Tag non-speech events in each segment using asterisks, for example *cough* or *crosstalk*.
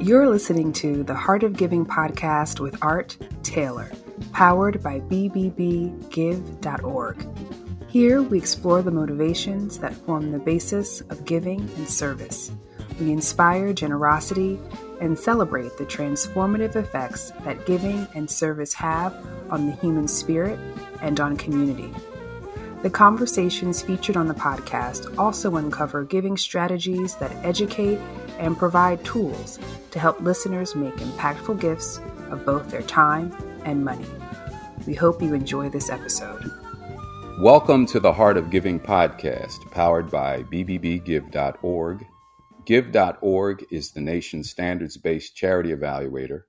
You're listening to the Heart of Giving podcast with Art Taylor, powered by BBBGive.org. Here we explore the motivations that form the basis of giving and service. We inspire generosity and celebrate the transformative effects that giving and service have on the human spirit and on community. The conversations featured on the podcast also uncover giving strategies that educate and provide tools to help listeners make impactful gifts of both their time and money. We hope you enjoy this episode. Welcome to the Heart of Giving podcast, powered by BBBGive.org. Give.org is the nation's standards based charity evaluator,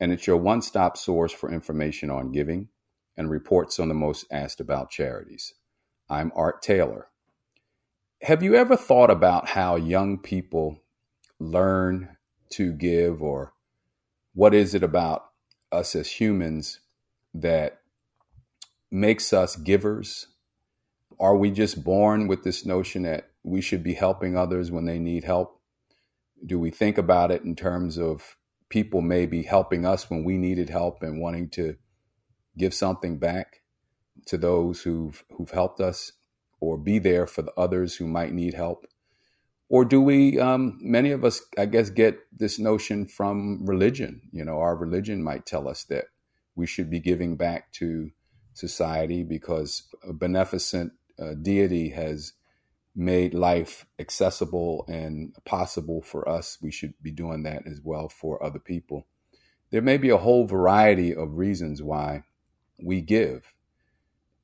and it's your one stop source for information on giving and reports on the most asked about charities. I'm Art Taylor. Have you ever thought about how young people learn to give or what is it about us as humans that makes us givers? Are we just born with this notion that we should be helping others when they need help? Do we think about it in terms of people maybe helping us when we needed help and wanting to give something back to those who've who've helped us or be there for the others who might need help? or do we um, many of us i guess get this notion from religion? You know our religion might tell us that we should be giving back to society because a beneficent uh, deity has made life accessible and possible for us. We should be doing that as well for other people. There may be a whole variety of reasons why we give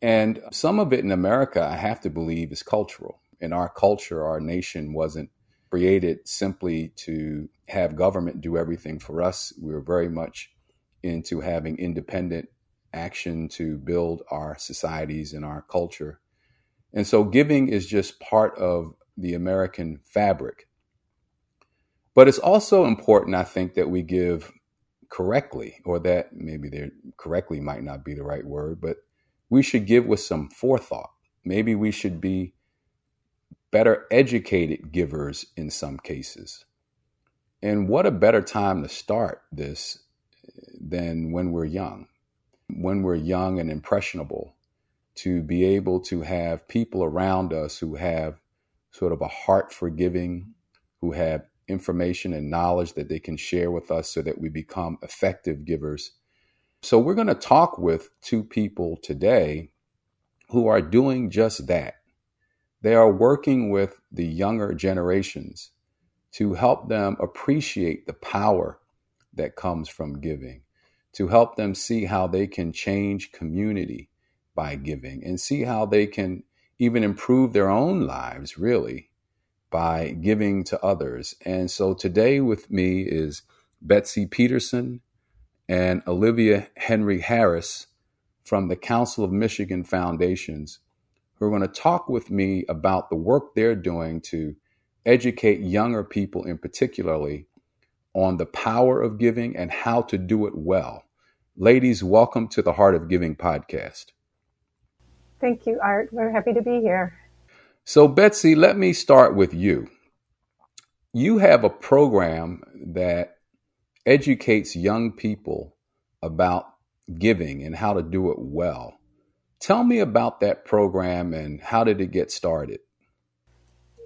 and some of it in america i have to believe is cultural in our culture, our nation wasn't created simply to have government do everything for us. We were very much into having independent action to build our societies and our culture. And so giving is just part of the American fabric. But it's also important, I think, that we give correctly, or that maybe correctly might not be the right word, but we should give with some forethought. Maybe we should be better educated givers in some cases. And what a better time to start this than when we're young, when we're young and impressionable, to be able to have people around us who have sort of a heart for giving, who have information and knowledge that they can share with us so that we become effective givers. So, we're going to talk with two people today who are doing just that. They are working with the younger generations to help them appreciate the power that comes from giving, to help them see how they can change community by giving and see how they can even improve their own lives, really, by giving to others. And so today with me is Betsy Peterson and Olivia Henry Harris from the Council of Michigan Foundations who are going to talk with me about the work they're doing to educate younger people in particularly on the power of giving and how to do it well. Ladies, welcome to the Heart of Giving podcast. Thank you, Art. We're happy to be here. So, Betsy, let me start with you. You have a program that educates young people about giving and how to do it well. Tell me about that program and how did it get started?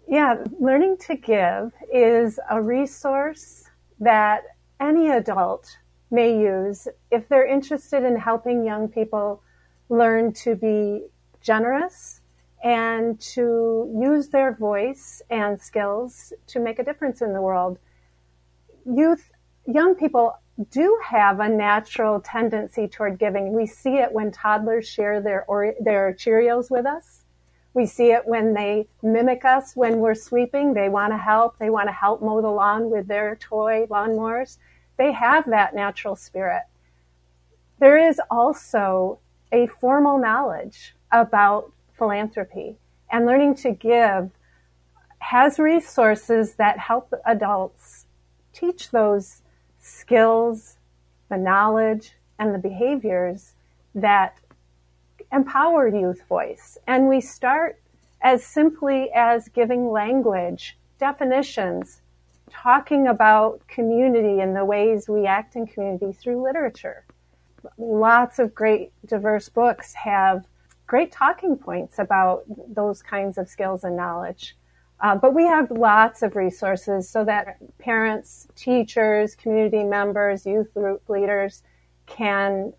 Yeah, Learning to Give is a resource that any adult may use if they're interested in helping young people learn to be generous and to use their voice and skills to make a difference in the world. Youth, young people do have a natural tendency toward giving. We see it when toddlers share their or, their Cheerios with us. We see it when they mimic us when we're sweeping. They want to help. They want to help mow the lawn with their toy lawnmowers. They have that natural spirit. There is also a formal knowledge about philanthropy and learning to give has resources that help adults teach those skills, the knowledge, and the behaviors that empower youth voice. And we start as simply as giving language definitions, talking about community and the ways we act in community through literature. Lots of great diverse books have great talking points about those kinds of skills and knowledge. Uh, but we have lots of resources so that parents, teachers, community members, youth group leaders can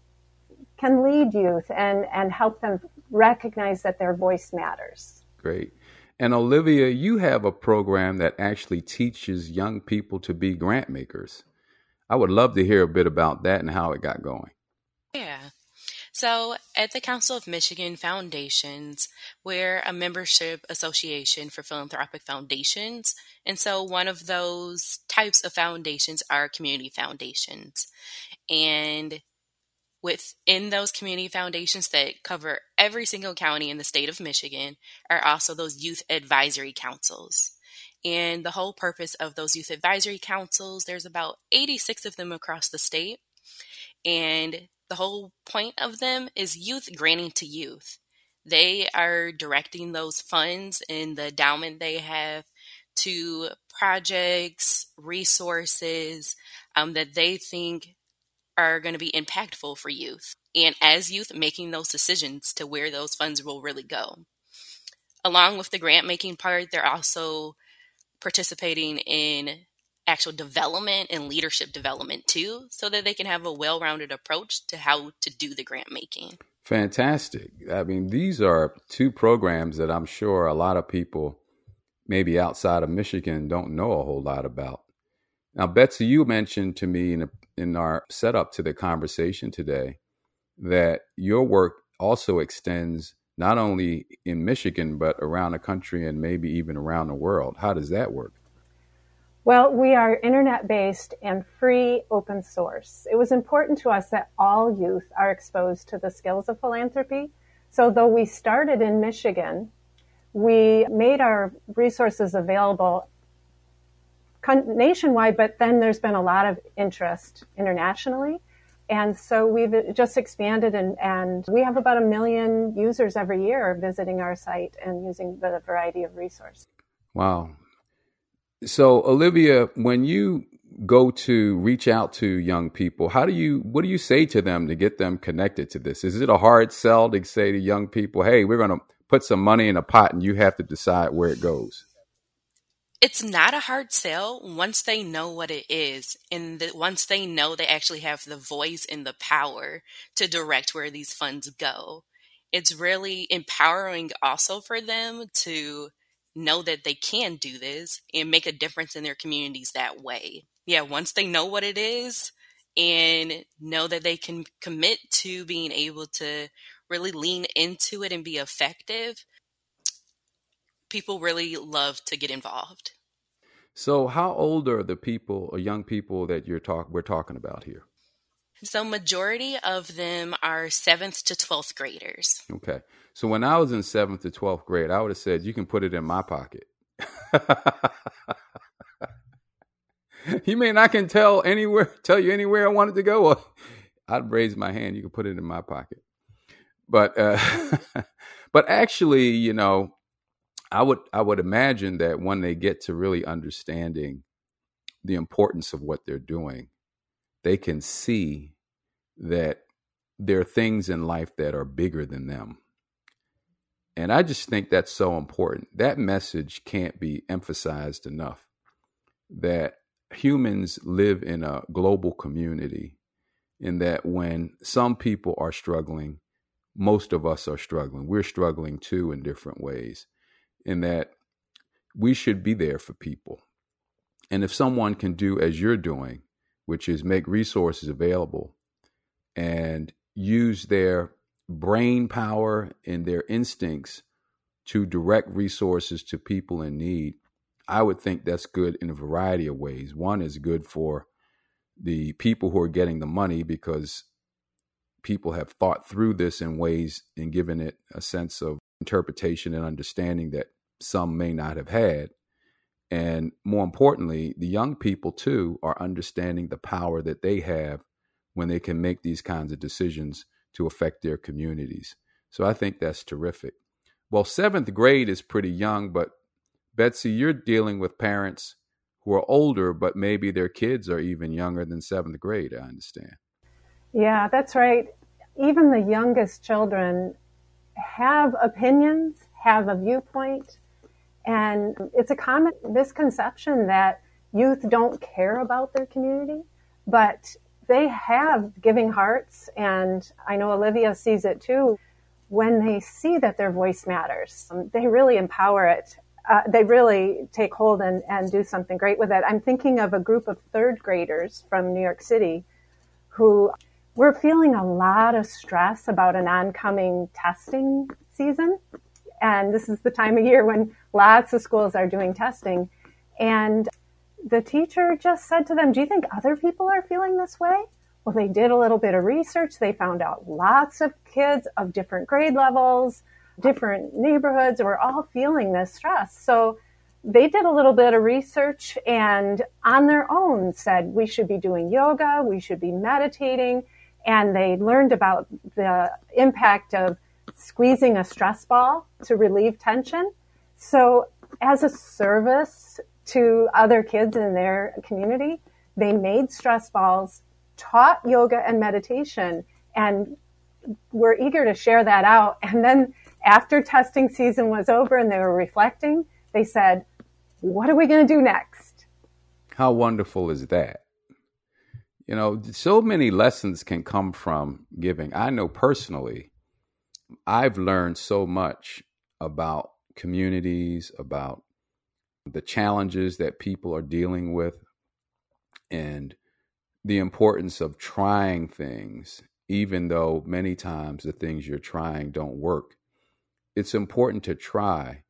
can lead youth and, and help them recognize that their voice matters. Great. And Olivia, you have a program that actually teaches young people to be grant makers. I would love to hear a bit about that and how it got going. Yeah. So, at the Council of Michigan Foundations, we're a membership association for philanthropic foundations. And so, one of those types of foundations are community foundations. And within those community foundations that cover every single county in the state of Michigan are also those youth advisory councils. And the whole purpose of those youth advisory councils, there's about 86 of them across the state. And the whole point of them is youth granting to youth. They are directing those funds in the endowment they have to projects, resources um, that they think are going to be impactful for youth. And as youth, making those decisions to where those funds will really go. Along with the grant making part, they're also participating in actual development and leadership development too, so that they can have a well rounded approach to how to do the grant making. Fantastic. I mean, these are two programs that I'm sure a lot of people, maybe outside of Michigan, don't know a whole lot about. Now, Betsy, you mentioned to me in, a, in our setup to the conversation today that your work also extends not only in Michigan, but around the country and maybe even around the world. How does that work? Well, we are internet based and free open source. It was important to us that all youth are exposed to the skills of philanthropy. So, though we started in Michigan, we made our resources available nationwide, but then there's been a lot of interest internationally. And so we've uh, just expanded and, and we have about a million users every year visiting our site and using the variety of resources. Wow. So, Olivia, when you go to reach out to young people, how do you what do you say to them to get them connected to this? Is it a hard sell to say to young people, "Hey, we're going to put some money in a pot and you have to decide where it goes"? It's not a hard sell once they know what it is and the, once they know they actually have the voice and the power to direct where these funds go. It's really empowering also for them to know that they can do this and make a difference in their communities that way. Yeah, once they know what it is and know that they can commit to being able to really lean into it and be effective, people really love to get involved. So, how old are the people or young people that you're talk we're talking about here? So, majority of them are seventh to twelfth graders. Okay. So when I was in seventh to twelfth grade, I would have said, "You can put it in my pocket." *laughs* you mean I can tell anywhere, tell you anywhere I wanted to go? Well, I'd raise my hand. You can put it in my pocket. But uh, *laughs* but actually, you know, I would I would imagine that when they get to really understanding the importance of what they're doing, they can see that there are things in life that are bigger than them and I just think that's so important. That message can't be emphasized enough that humans live in a global community, in that when some people are struggling, most of us are struggling. We're struggling too in different ways, in that we should be there for people. And if someone can do as you're doing, which is make resources available and use their brain power and their instincts to direct resources to people in need, I would think that's good in a variety of ways. One is good for the people who are getting the money because people have thought through this in ways and given it a sense of interpretation and understanding that some may not have had. And more importantly, the young people too are understanding the power that they have when they can make these kinds of decisions to affect their communities. So I think that's terrific. Well, seventh grade is pretty young, but Betsy, you're dealing with parents who are older, but maybe their kids are even younger than seventh grade, I understand. Yeah, that's right. Even the youngest children have opinions, have a viewpoint, and it's a common misconception that youth don't care about their community, but they have giving hearts, and I know Olivia sees it too. When they see that their voice matters, um, they really empower it. Uh, they really take hold and, and do something great with it. I'm thinking of a group of third graders from New York City who were feeling a lot of stress about an oncoming testing season. And this is the time of year when lots of schools are doing testing. And the teacher just said to them, Do you think other people are feeling this way? Well, they did a little bit of research. They found out lots of kids of different grade levels, different neighborhoods were all feeling this stress. So they did a little bit of research and on their own said we should be doing yoga, we should be meditating. And they learned about the impact of squeezing a stress ball to relieve tension. So as a service to other kids in their community. They made stress balls, taught yoga and meditation, and were eager to share that out. *laughs* And then after testing season was over and they were reflecting, they said, What are we going to do next? How wonderful is that? You know, so many lessons can come from giving. I know personally, I've learned so much about communities, about the challenges that people are dealing with and the importance of trying things, even though many times the things you're trying don't work. It's important to try.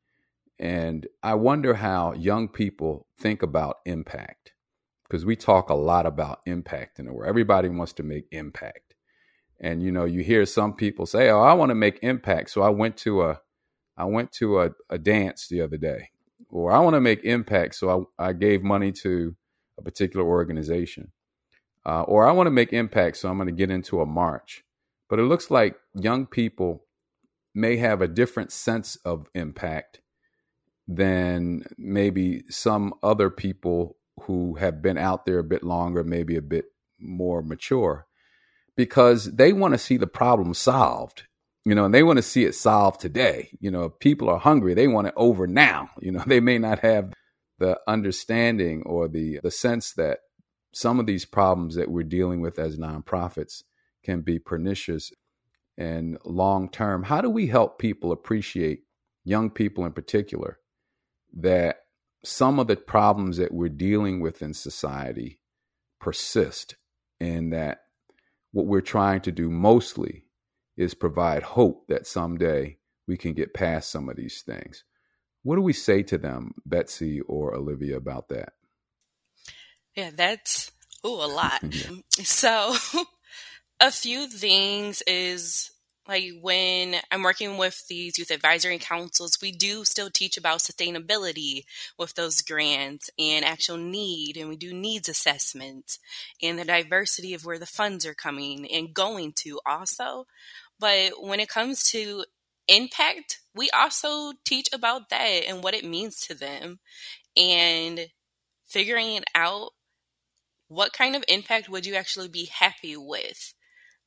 And I wonder how young people think about impact because we talk a lot about impact in the world. Everybody wants to make impact. And you know, you hear some people say, "Oh, I want to make impact." So I went to a I went to a, a dance the other day or I want to make impact, so I, I gave money to a particular organization, uh, or I want to make impact, so I'm going to get into a march. But it looks like young people may have a different sense of impact than maybe some other people who have been out there a bit longer, maybe a bit more mature, because they want to see the problem solved you know, and they want to see it solved today. You know, people are hungry; they want it over now. *laughs* You know, they may not have the understanding or the the sense that some of these problems that we're dealing with as nonprofits can be pernicious and long term. How do we help people appreciate young people in particular that some of the problems that we're dealing with in society persist and that what we're trying to do mostly is provide hope that someday we can get past some of these things. What do we say to them, Betsy or Olivia, about that? Yeah, that's oh a lot. *laughs* yeah. So, *laughs* a few things is like when I'm working with these youth advisory councils, we do still teach about sustainability with those grants and actual need, and we do needs assessments and the diversity of where the funds are coming and going to also. But when it comes to impact, we also teach about that and what it means to them and figuring it out what kind of impact would you actually be happy with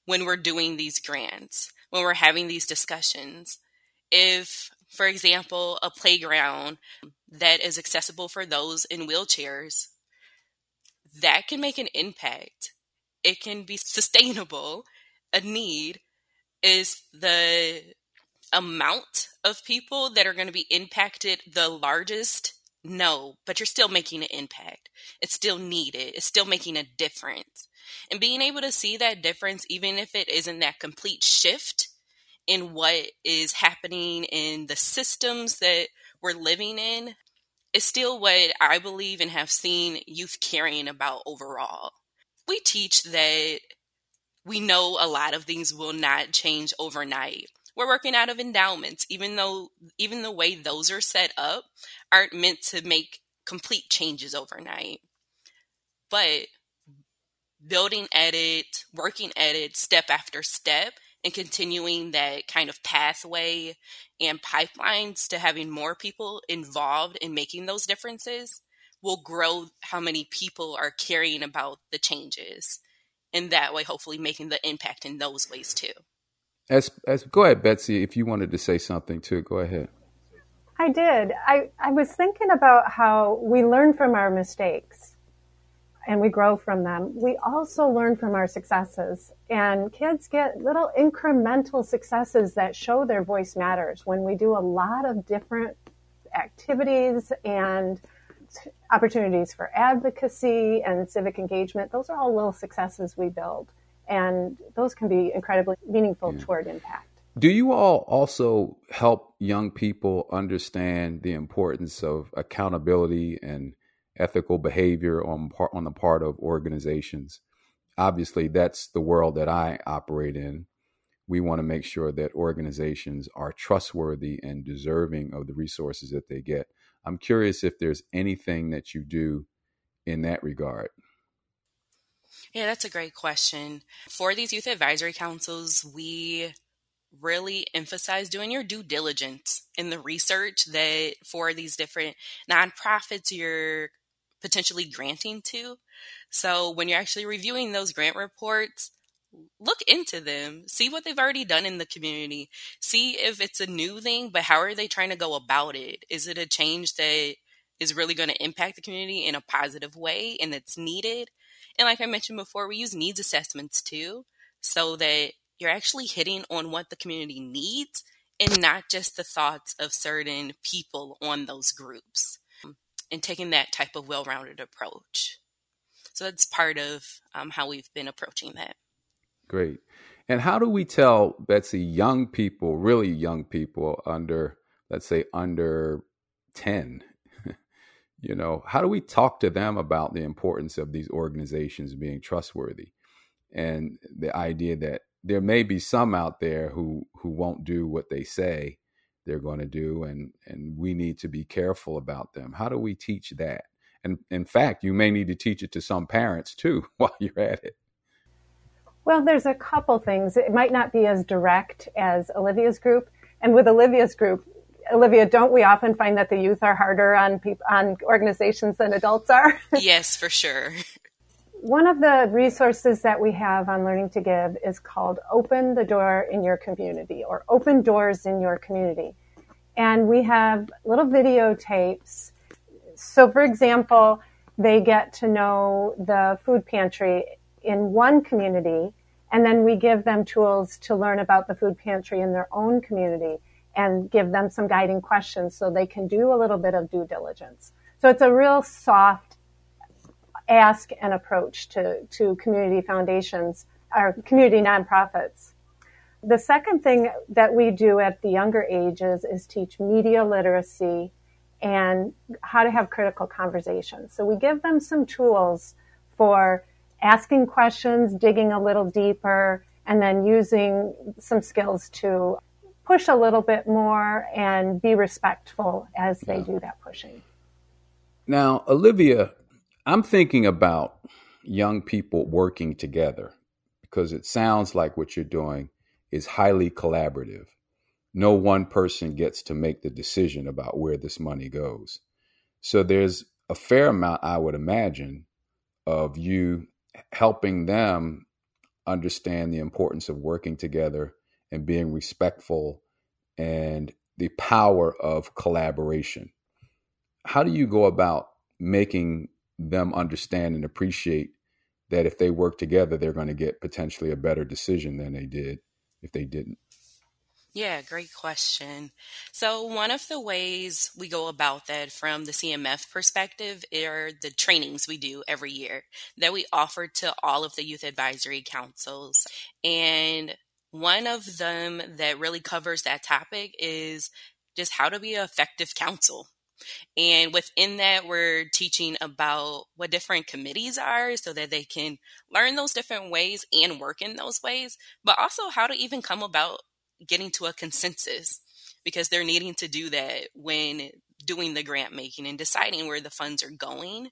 when we're doing these grants, when we're having these discussions. If, for example, a playground that is accessible for those in wheelchairs, that can make an impact. It can be sustainable, a need, is the amount of people that are going to be impacted the largest? No, but you're still making an impact. It's still needed. It's still making a difference. And being able to see that difference, even if it isn't that complete shift in what is happening in the systems that we're living in, is still what I believe and have seen youth caring about overall. We teach that we know a lot of things will not change overnight. We're working out of endowments, even though even the way those are set up aren't meant to make complete changes overnight. But building at it, working at it step after step and continuing that kind of pathway and pipelines to having more people involved in making those differences will grow how many people are caring about the changes and that way hopefully making the impact in those ways too. As as go ahead betsy if you wanted to say something too go ahead. I did. I i was thinking about how we learn from our mistakes and we grow from them. We also learn from our successes. And kids get little incremental successes that show their voice matters when we do a lot of different activities and opportunities for advocacy and civic engagement. Those are all little successes we build, and those can be incredibly meaningful yeah. toward impact. Do you all also help young people understand the importance of accountability and ethical behavior on part, on the part of organizations? Obviously, that's the world that I operate in. We want to make sure that organizations are trustworthy and deserving of the resources that they get. I'm curious if there's anything that you do in that regard. Yeah, that's a great question. For these youth advisory councils, we really emphasize doing your due diligence in the research that for these different nonprofits you're potentially granting to. So when you're actually reviewing those grant reports, look into them, see what they've already done in the community, see if it's a new thing, but how are they trying to go about it? Is it a change that is really going to impact the community in a positive way and that's needed? And like I mentioned before, we use needs assessments too, so that you're actually hitting on what the community needs and not just the thoughts of certain people on those groups and taking that type of well rounded approach. So that's part of um, how we've been approaching that. Great. And how do we tell Betsy young people, really young people under let's say under 10, *laughs* you know, how do we talk to them about the importance of these organizations being trustworthy? And the idea that there may be some out there who who won't do what they say they're going to do and and we need to be careful about them. How do we teach that? And in fact, you may need to teach it to some parents too *laughs* while you're at it. Well, there's a couple things. It might not be as direct as Olivia's group. And with Olivia's group, Olivia, don't we often find that the youth are harder on people, on organizations than adults are? *laughs* yes, for sure. One of the resources that we have on Learning to Give is called Open the Door in Your Community or Open Doors in Your Community. And we have little videotapes. So, for example, they get to know the food pantry in one community, and then we give them tools to learn about the food pantry in their own community and give them some guiding questions so they can do a little bit of due diligence. So it's a real soft ask and approach to, to community foundations or community nonprofits. The second thing that we do at the younger ages is teach media literacy and how to have critical conversations. So we give them some tools for asking questions, digging a little deeper, and then using some skills to push a little bit more and be respectful as they yeah. do that pushing. Now, Olivia, I'm thinking about young people working together because it sounds like what you're doing is highly collaborative. No one person gets to make the decision about where this money goes. So there's a fair amount, I would imagine, of you helping them understand the importance of working together and being respectful and the power of collaboration. How do you go about making them understand and appreciate that if they work together, they're going to get potentially a better decision than they did if they didn't? Yeah, great question. So, one of the ways we go about that from the CMF perspective are the trainings we do every year that we offer to all of the youth advisory councils. And one of them that really covers that topic is just how to be an effective council. And within that, we're teaching about what different committees are so that they can learn those different ways and work in those ways, but also how to even come about getting to a consensus because they're needing to do that when doing the grant making and deciding where the funds are going.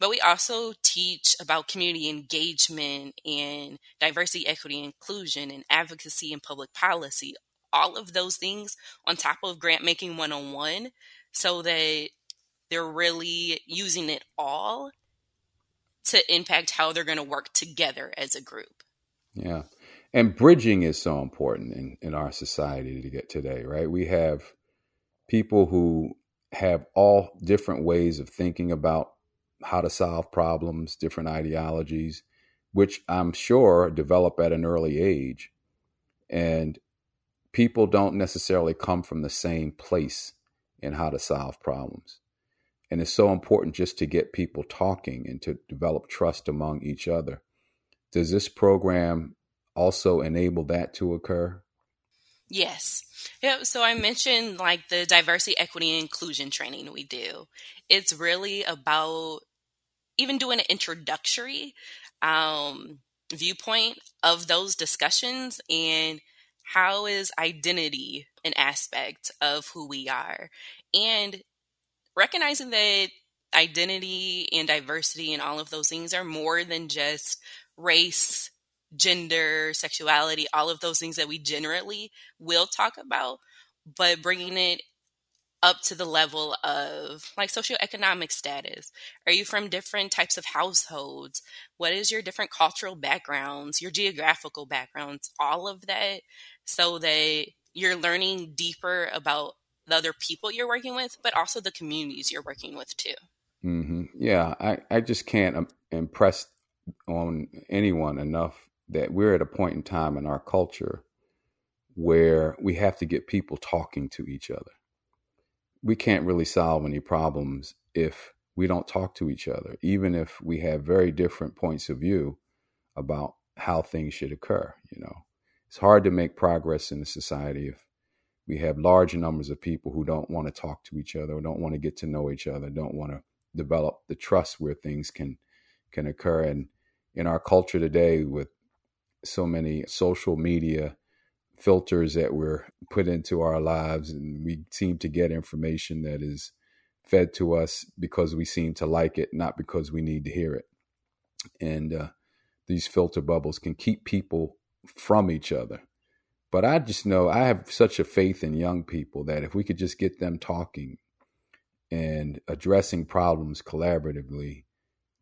but we also teach about community engagement and diversity, equity, inclusion, and advocacy and public policy. All of those things on top of grant making 101 so that they're really using it all to impact how they're going to work together as a group. Yeah. And bridging is so important in, in our society to get today, right? We have people who have all different ways of thinking about how to solve problems, different ideologies, which I'm sure develop at an early age. And people don't necessarily come from the same place in how to solve problems. And it's so important just to get people talking and to develop trust among each other. Does this program also enable that to occur? Yes. Yeah, so I mentioned like the diversity, equity, and inclusion training we do. It's really about even doing an introductory um, viewpoint of those discussions and how is identity an aspect of who we are and recognizing that identity and diversity and all of those things are more than just race gender sexuality all of those things that we generally will talk about but bringing it up to the level of like socioeconomic status? Are you from different types of households? What is your different cultural backgrounds, your geographical backgrounds, all of that, so that you're learning deeper about the other people you're working with, but also the communities you're working with too. Mm-hmm. Yeah, I, I just can't impress on anyone enough that we're at a point in time in our culture where we have to get people talking to each other we can't really solve any problems if we don't talk to each other, even if we have very different points of view about how things should occur. You know, it's hard to make progress in a society if we have large numbers of people who don't want to talk to each other, or don't want to get to know each other, don't want to develop the trust where things can can occur. And in our culture today, with so many social media filters that we're put into our lives and we seem to get information that is fed to us because we seem to like it not because we need to hear it. And uh, these filter bubbles can keep people from each other. But i just know i have such a faith in young people that if we could just get them talking and addressing problems collaboratively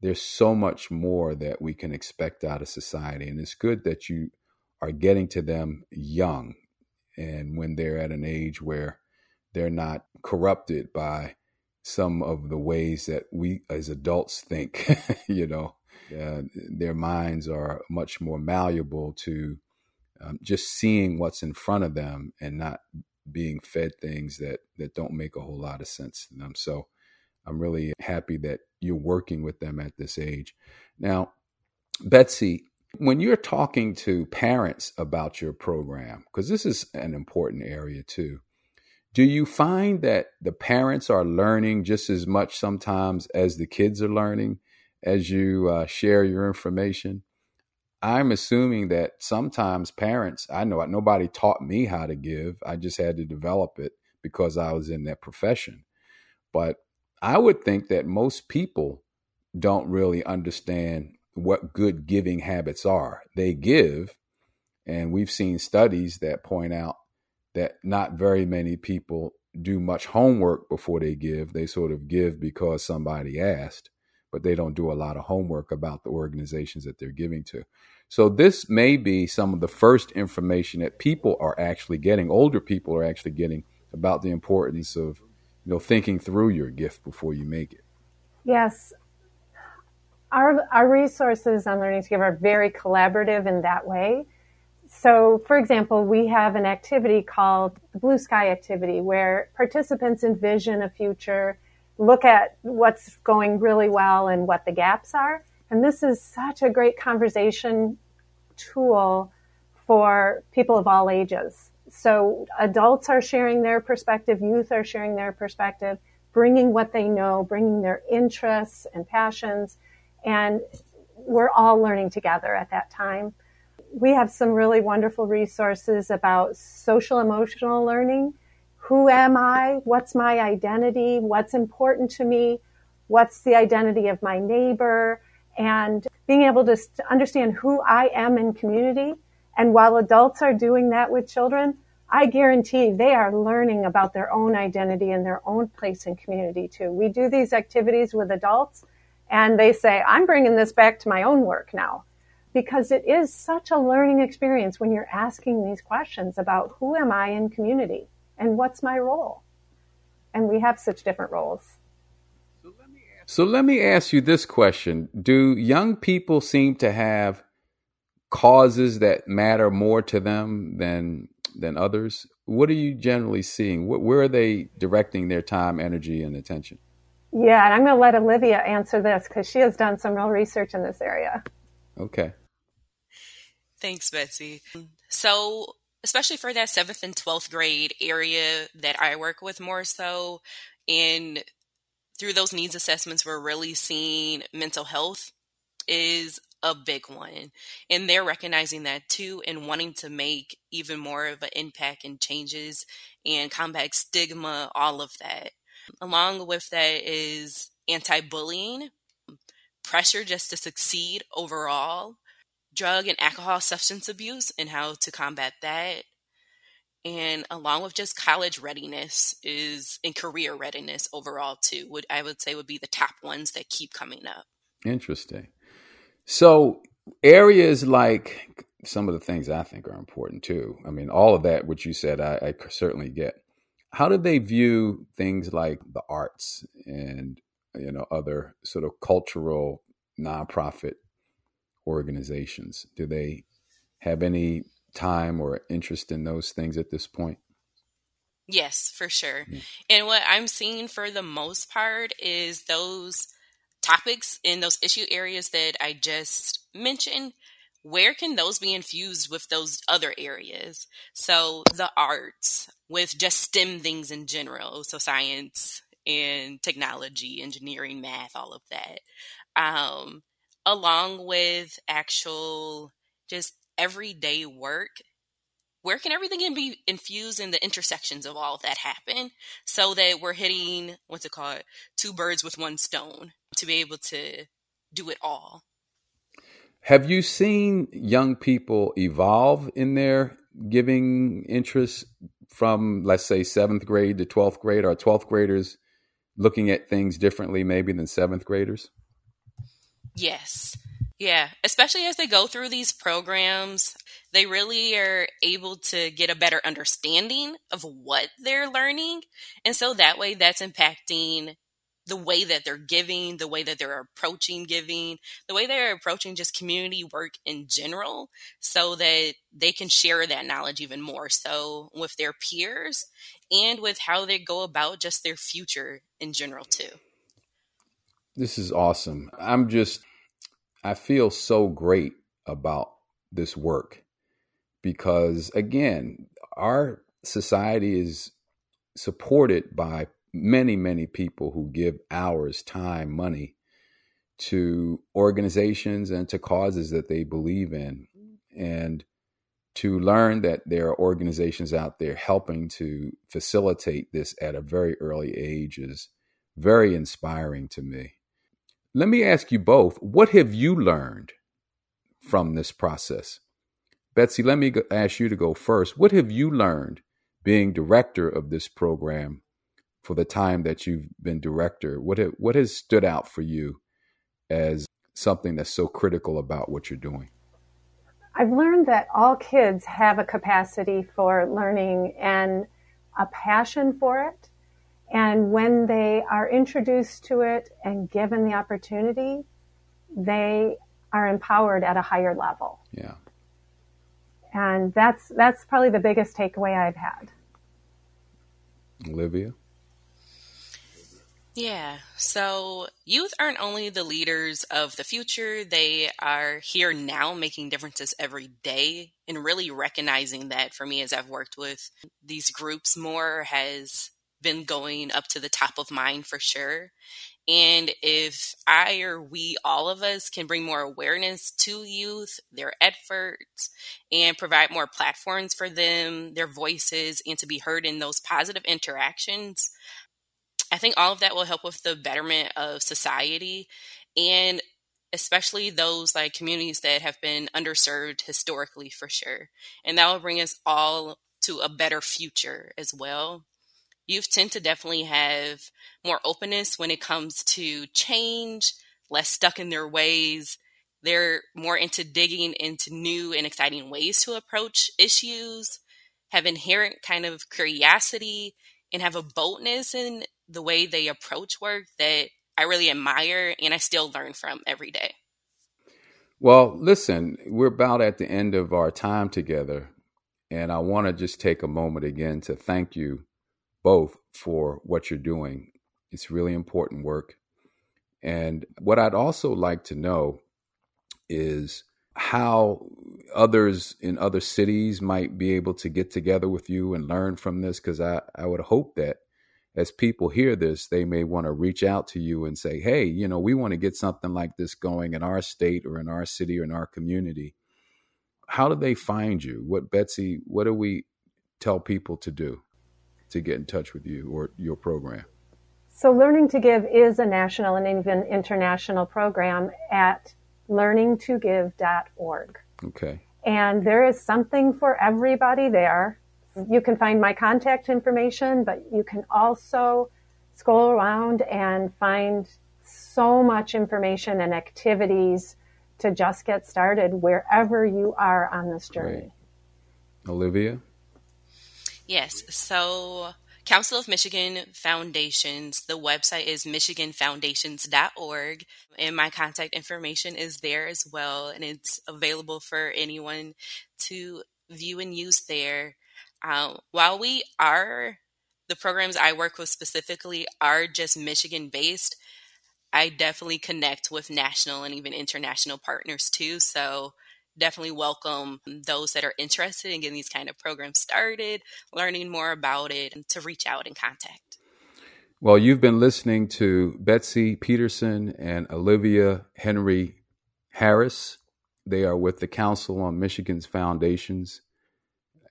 there's so much more that we can expect out of society and it's good that you are getting to them young and when they're at an age where they're not corrupted by some of the ways that we as adults think *laughs* you know? Uh, their minds are much more malleable to um, just seeing what's in front of them and not being fed things that that don't make a whole lot of sense to them. So i'm really happy that you're working with them at this age now betsy when you're talking to parents about your program, because this is an important area too, do you find that the parents are learning just as much sometimes as the kids are learning as you uh, share your information? I'm assuming that sometimes parents, I know nobody taught me how to give. I just had to develop it because I was in that profession. But I would think that most people don't really understand what good giving habits are. They give, and we've seen studies that point out that not very many people do much homework before they give. They sort of give because somebody asked, but they don't do a lot of homework about the organizations that they're giving to. So this may be some of the first information that people are actually getting, older people are actually getting about the importance of, you know, thinking through your gift before you make it. Yes, our, our resources on Learning to Give are very collaborative in that way. So, for example, we have an activity called the Blue Sky Activity where participants envision a future, look at what's going really well and what the gaps are. And this is such a great conversation tool for people of all ages. So, adults are sharing their perspective, youth are sharing their perspective, bringing what they know, bringing their interests and passions and we're all learning together at that time. We have some really wonderful resources about social emotional learning. Who am I? What's my identity? What's important to me? what's the identity of my neighbor, and being able to understand who I am in community. And while adults are doing that with children, I guarantee they are learning about their own identity and their own place in community too. We do these activities with adults and they say, I'm bringing this back to my own work now because it is such a learning experience when you're asking these questions about who am I in community and what's my role. And we have such different roles. So let me ask you this question Do young people seem to have causes that matter more to them than than others? What are you generally seeing? Where are they directing their time, energy, and attention? Yeah, and I'm going to let Olivia answer this because she has done some real research in this area. Okay. Thanks, Betsy. So, especially for that seventh and 12th grade area that I work with more so, and through those needs assessments, we're really seeing mental health is a big one. And they're recognizing that too and wanting to make even more of an impact and changes and combat stigma, all of that. Along with that is anti bullying, pressure just to succeed overall, drug and alcohol substance abuse and how to combat that, and along with just college readiness is and career readiness overall too would i would say would be the top ones that keep coming up interesting so areas like some of the things i think are important too i mean all of that which you said i, I certainly get how do they view things like the arts and you know other sort of cultural nonprofit organizations do they have any time or interest in those things at this point? Yes, for sure. Mm. And what I'm seeing for the most part is those topics in those issue areas that I just mentioned. Where can those be infused with those other areas? So, the arts, with just STEM things in general, so science and technology, engineering, math, all of that, um, along with actual just everyday work where can everything be infused in the intersections of all of that happen so that we're hitting what's it called two birds with one stone to be able to do it all? Have you seen young people evolve in their giving interest from let's say seventh grade to 12th grade? Or 12th graders looking at things differently maybe than seventh graders? Yes. Yeah, especially as they go through these programs, they really are able to get a better understanding of what they're learning. And so that way, that's impacting the way that they're giving, the way that they're approaching giving, the way they're approaching just community work in general, so that they can share that knowledge even more so with their peers and with how they go about just their future in general, too. This is awesome. I'm just I feel so great about this work because, again, our society is supported by many, many people who give hours, time, money to organizations and to causes that they believe in. And to learn that there are organizations out there helping to facilitate this at a very early age is very inspiring to me. Let me ask you both what have you learned from this process? Betsy, let me ask you to go first. What have you learned being director of this program for the time that you've been director? What have, what has stood out for you as something that's so critical about what you're doing? I've learned that all kids have a capacity for learning and a passion for it. And when they are introduced to it and given the opportunity, they are empowered at a higher level. Yeah. And that's that's probably the biggest takeaway I've had. Olivia? Yeah. So youth aren't only the leaders of the future, they are here now making differences every day. And really recognizing that for me as I've worked with these groups more has been going up to the top of mind for sure. And if I or we, all of us, can bring more awareness to youth, their efforts, and provide more platforms for them, their voices, and to be heard in those positive interactions, I think all of that will help with the betterment of society and especially those like communities that have been underserved historically for sure. And that will bring us all to a better future as well. Youth tend to definitely have more openness when it comes to change, less stuck in their ways. They're more into digging into new and exciting ways to approach issues, have inherent kind of curiosity, and have a boldness in the way they approach work that I really admire and I still learn from every day. Well, listen, we're about at the end of our time together, and I want to just take a moment again to thank you both for what you're doing. It's really important work. And what I'd also like to know is how others in other cities might be able to get together with you and learn from this, because I, I would hope that as people hear this, they may want to reach out to you and say, hey, you know, we want to get something like this going in our state or in our city or in our community. How do they find you? What, Betsy, what do we tell people to do to get in touch with you or your program? So, Learning to Give is a national and even international program at learningtogive.org. Okay. And there is something for everybody there you can find my contact information, but you can also scroll around and find so much information and activities to just get started wherever you are on this journey. Right. Olivia? Yes. So, Council of Michigan Foundations, the website is michiganfoundations.org, and my contact information is there as well, and it's available for anyone to view and use there. Um, while we are, the programs I work with specifically are just Michigan based, I definitely connect with national and even international partners too. So definitely welcome those that are interested in getting these kind of programs started, learning more about it, and to reach out and contact. Well, you've been listening to Betsy Peterson and Olivia Henry Harris. They are with the Council on Michigan's Foundations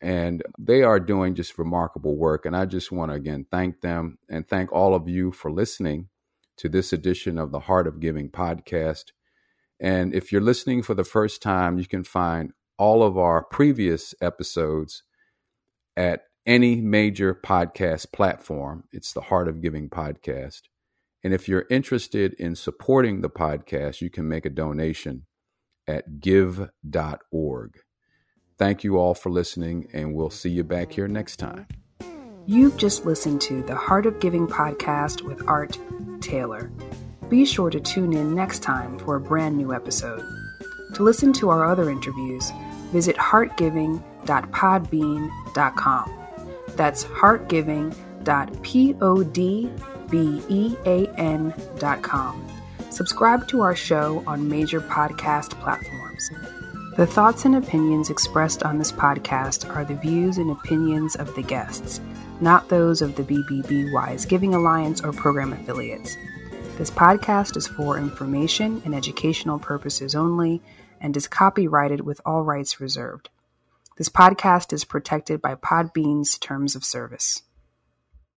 and they are doing just remarkable work. And I just want to again thank them and thank all of you for listening to this edition of the Heart of Giving podcast. And if you're listening for the first time, you can find all of our previous episodes at any major podcast platform. It's the Heart of Giving podcast. And if you're interested in supporting the podcast, you can make a donation at give.org. Thank you all for listening, and we'll see you back here next time. You've just listened to the Heart of Giving podcast with Art Taylor. Be sure to tune in next time for a brand new episode. To listen to our other interviews, visit heartgiving.podbean.com. That's heartgiving.podbean.com. Subscribe to our show on major podcast platforms. The thoughts and opinions expressed on this podcast are the views and opinions of the guests, not those of the BBB Wise Giving Alliance or program affiliates. This podcast is for information and educational purposes only and is copyrighted with all rights reserved. This podcast is protected by Podbean's terms of service.